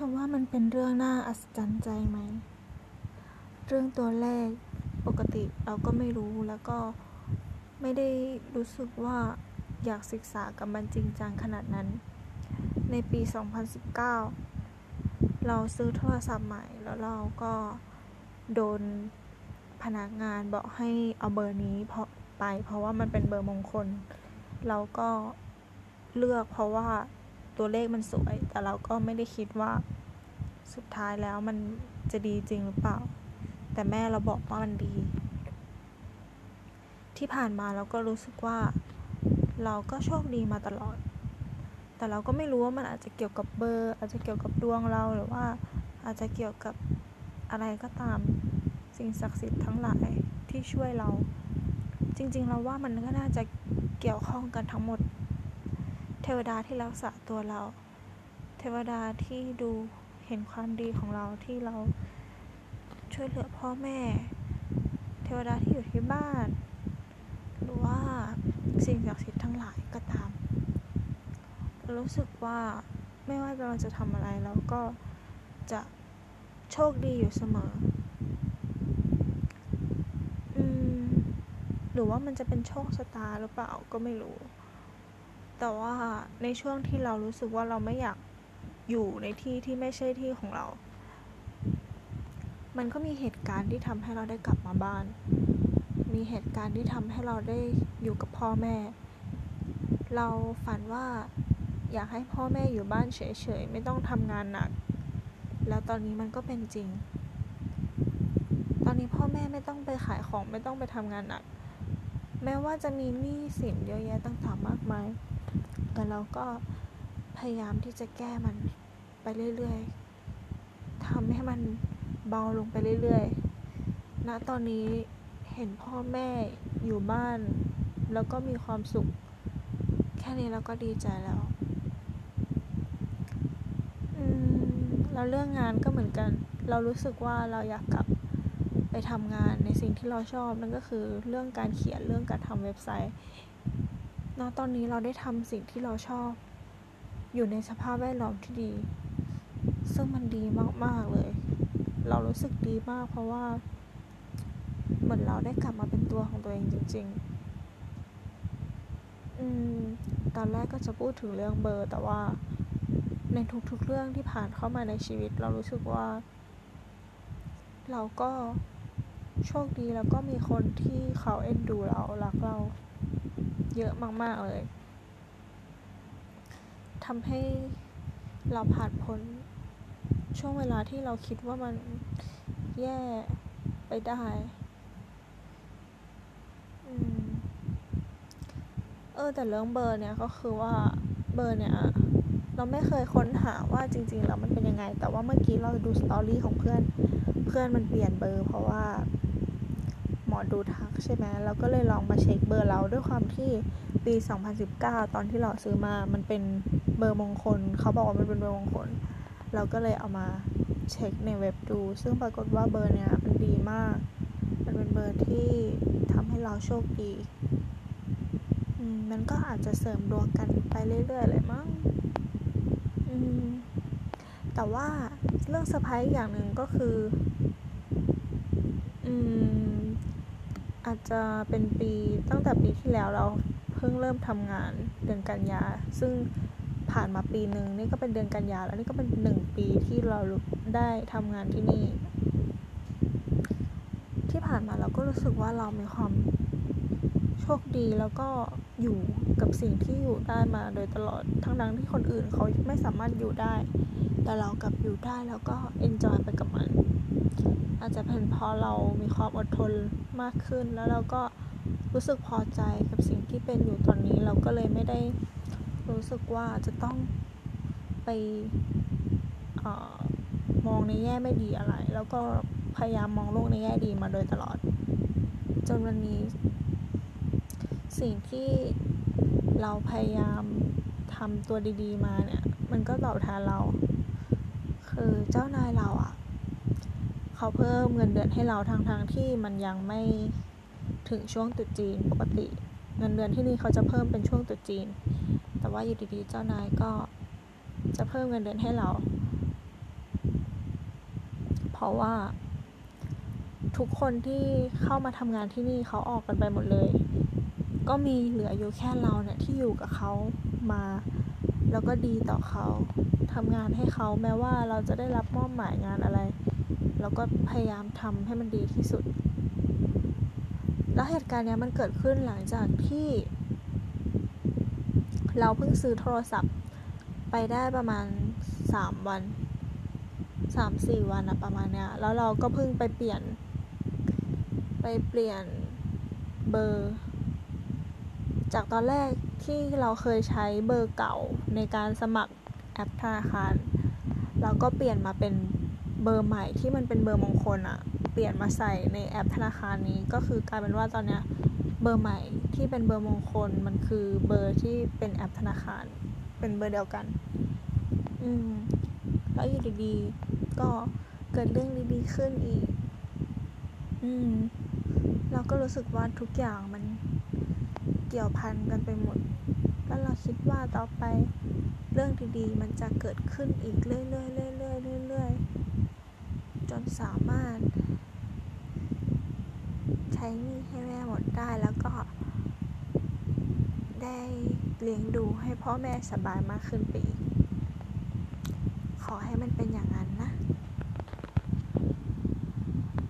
ธอว่ามันเป็นเรื่องน่าอัศจรรย์ใจไหม เรื่องตัวเลขปกติเราก็ไม่รู้แล้วก็ไม่ได้รู้สึกว่าอยากศึกษากับมันจริงจังขนาดนั้น ในปี 2019 เราซื้อโทรศัพท์ใหม่แล้วเราก็โดนพนักงานบอกให้เอาเบอร์นี้เพราะไป เพราะว่ามันเป็นเบอร์มงคล เราก็เลือกเพราะว่า ตัวเลขมันสวย แต่เราก็ไม่ได้คิดว่าสุดท้ายแล้วมันจะดีจริงหรือเปล่า แต่แม่เราบอกว่ามันดี ที่ผ่านมาเราก็รู้สึกว่า เราก็โชคดีมาตลอด แต่เราก็ไม่รู้ว่ามันอาจจะเกี่ยวกับเบอร์ อาจจะเกี่ยวกับดวงเราหรือว่า อาจจะเกี่ยวกับอะไรก็ตามสิ่งศักดิ์สิทธิ์ทั้งหลายที่ช่วยเรา จริง ๆ เราว่ามันก็น่าจะเกี่ยวข้องกันทั้งหมด ทวดาที่รักษาตัวเรา เทวดาที่ดูเห็นความดีของเราที่เราช่วยเหลือพ่อแม่ เทวดาที่อยู่ที่บ้าน หรือว่าสิ่งศักดิ์สิทธิ์ทั้งหลายก็ตาม รู้สึกว่าไม่ว่าเราจะทำอะไรเราก็จะโชคดีอยู่เสมออืมหรือว่ามันจะเป็นโชคชะตาหรือเปล่าก็ไม่รู้ แต่ว่าในช่วงที่เรารู้สึกว่าเราไม่อยากอยู่ในที่ที่ไม่ใช่ที่ของเรา มันก็มีเหตุการณ์ที่ทำให้เราได้กลับมาบ้าน มีเหตุการณ์ที่ทำให้เราได้อยู่กับพ่อแม่ เราฝันว่าอยากให้พ่อแม่อยู่บ้านเฉยๆ ไม่ต้องทำงานหนัก แล้วตอนนี้มันก็เป็นจริง ตอนนี้พ่อแม่ไม่ต้องไปขายของไม่ต้องไปทำงานหนัก แม้ว่าจะมีหนี้สินเยอะแยะต่างๆมากมาย แต่เราก็พยายามที่จะแก้มันไปเรื่อยๆทำให้มันเบาลงไปเรื่อยๆณตอนนี้เห็นพ่อแม่อยู่บ้าน แล้วก็มีความสุข แค่นี้เราก็ดีใจแล้วแล้วเรื่องงานก็เหมือนกัน เรารู้สึกว่าเราอยากกลับไปทำงานในสิ่งที่เราชอบนั่นก็คือเรื่องการเขียนเรื่องการทำเว็บไซต์ ณตอนนี้เราได้ทำสิ่งที่เราชอบ อยู่ในสภาพแวดล้อมที่ดี ซึ่งมันดีมาก ๆ เลย เรารู้สึกดีมากเพราะว่า เหมือนเราได้กลับมาเป็นตัวของตัวเองจริง ๆ อืม ตอนแรกก็จะพูดถึงเรื่องเบอร์ แต่ว่า ในทุกๆเรื่องที่ผ่านเข้ามาในชีวิต เรารู้สึกว่า เราก็โชคดีแล้วก็มีคนที่เขาเอ็นดูเรารักเรา เยอะมาก ๆ เลยทำให้เราผ่านพ้นช่วงเวลาที่เราคิดว่ามันแย่ไปได้เออ แต่เรื่องเบอร์เนี่ยก็คือว่าเบอร์เนี่ย เราไม่เคยค้นหาว่าจริง ๆ แล้วมันเป็นยังไง แต่ว่าเมื่อกี้เราดู story ของเพื่อน เพื่อนมันเปลี่ยนเบอร์ เพราะว่า หมอดูทักใช่ไหมเราก็เลยลองมาเช็คเบอร์เราด้วยความที่ปี 2019 ตอนที่เราซื้อมามันเป็นเบอร์มงคล เขาบอกว่ามันเป็นเบอร์มงคล เราก็เลยเอามาเช็คในเว็บดู ซึ่งปรากฏว่าเบอร์เนี้ยมันดีมาก มันเป็นเบอร์ที่ทำให้เราโชคดีมันก็อาจจะเสริมดวงกันไปเรื่อยๆเลยมั้งแต่ว่าเรื่องเซอร์ไพรส์อย่างหนึ่งก็คือ อืม อาจจะเป็นปีตั้งแต่ปีที่แล้วเราเพิ่งเริ่มทำงานเดือนกันยา ซึ่งผ่านมาปีหนึ่งนี่ก็เป็นเดือนกันยาแล้วนี่ก็เป็นหนึ่งปีที่เราได้ทำงานที่นี่ ที่ผ่านมาเราก็รู้สึกว่าเรามีความโชคดีแล้วก็อยู่กับสิ่งที่อยู่ได้มาโดยตลอดทั้งนั้นที่คนอื่นเขาไม่สามารถอยู่ได้ แต่เรากลับอยู่ได้แล้วก็เอนจอยไปกับมัน อาจจะเป็นเพราะเรามีความอดทนมากขึ้น แล้วเราก็รู้สึกพอใจกับสิ่งที่เป็นอยู่ตอนนี้ เราก็เลยไม่ได้รู้สึกว่าจะต้องไปอมองในแง่ไม่ดีอะไร แล้วก็พยายามมองโลกในแง่ดีมาโดยตลอด จนวันนี้ สิ่งที่เราพยายามทำตัวดี ๆ มาเนี่ย มันก็ตอบแทนเรา คือเจ้านายเราอะ เขาเพิ่มเงินเดือนให้เราทางทางที่มันยังไม่ถึงช่วงตุจีนปกติ เงินเดือนที่นี่เขาจะเพิ่มเป็นช่วงตุจีน แต่ว่าอยู่ดีๆเจ้านายก็จะเพิ่มเงินเดือนให้เรา เพราะว่า ทุกคนที่เข้ามาทำงานที่นี่เขาออกกันไปหมดเลย ก็มีเหลืออยู่แค่เราเนี่ยที่อยู่กับเขามา แล้วก็ดีต่อเขาทำงานให้เขาแม้ว่าเราจะได้รับมอบหมายงานอะไร เราก็พยายามทำให้มันดีที่สุด แล้วเหตุการณ์เนี้ยมันเกิดขึ้นหลังจากที่ เราเพิ่งซื้อโทรศัพท์ไปได้ประมาณสามวันสามสี่วันอะประมาณเนี้ย แล้วเราก็เพิ่งไปเปลี่ยน ไปเปลี่ยนเบอร์ จากตอนแรกที่เราเคยใช้เบอร์เก่าในการสมัครแอปธนาคาร เราก็เปลี่ยนมาเป็น เบอร์ใหม่ที่มันเป็นเบอร์มงคลอะเปลี่ยนมาใส่ในแอปธนาคารนี้ก็คือกลายเป็นว่าตอนเนี้ยเบอร์ใหม่ที่เป็นเบอร์มงคลมันคือเบอร์ที่เป็นแอปธนาคาร เป็นเบอร์เดียวกัน อืมแล้วอยู่ดีๆก็เกิดเรื่องดีๆขึ้นอีก อืม เราก็รู้สึกว่าทุกอย่างมันเกี่ยวพันกันไปหมด แล้วเราคิดว่าต่อไปเรื่องดีๆ มันจะเกิดขึ้นอีกเรื่อยๆเรื่อยๆเรื่อยๆจนสามารถ ใช้หนี้ให้แม่หมดได้แล้วก็ ได้เลี้ยงดูให้พ่อแม่สบายมากขึ้นไปอีก ขอให้มันเป็นอย่างนั้นนะ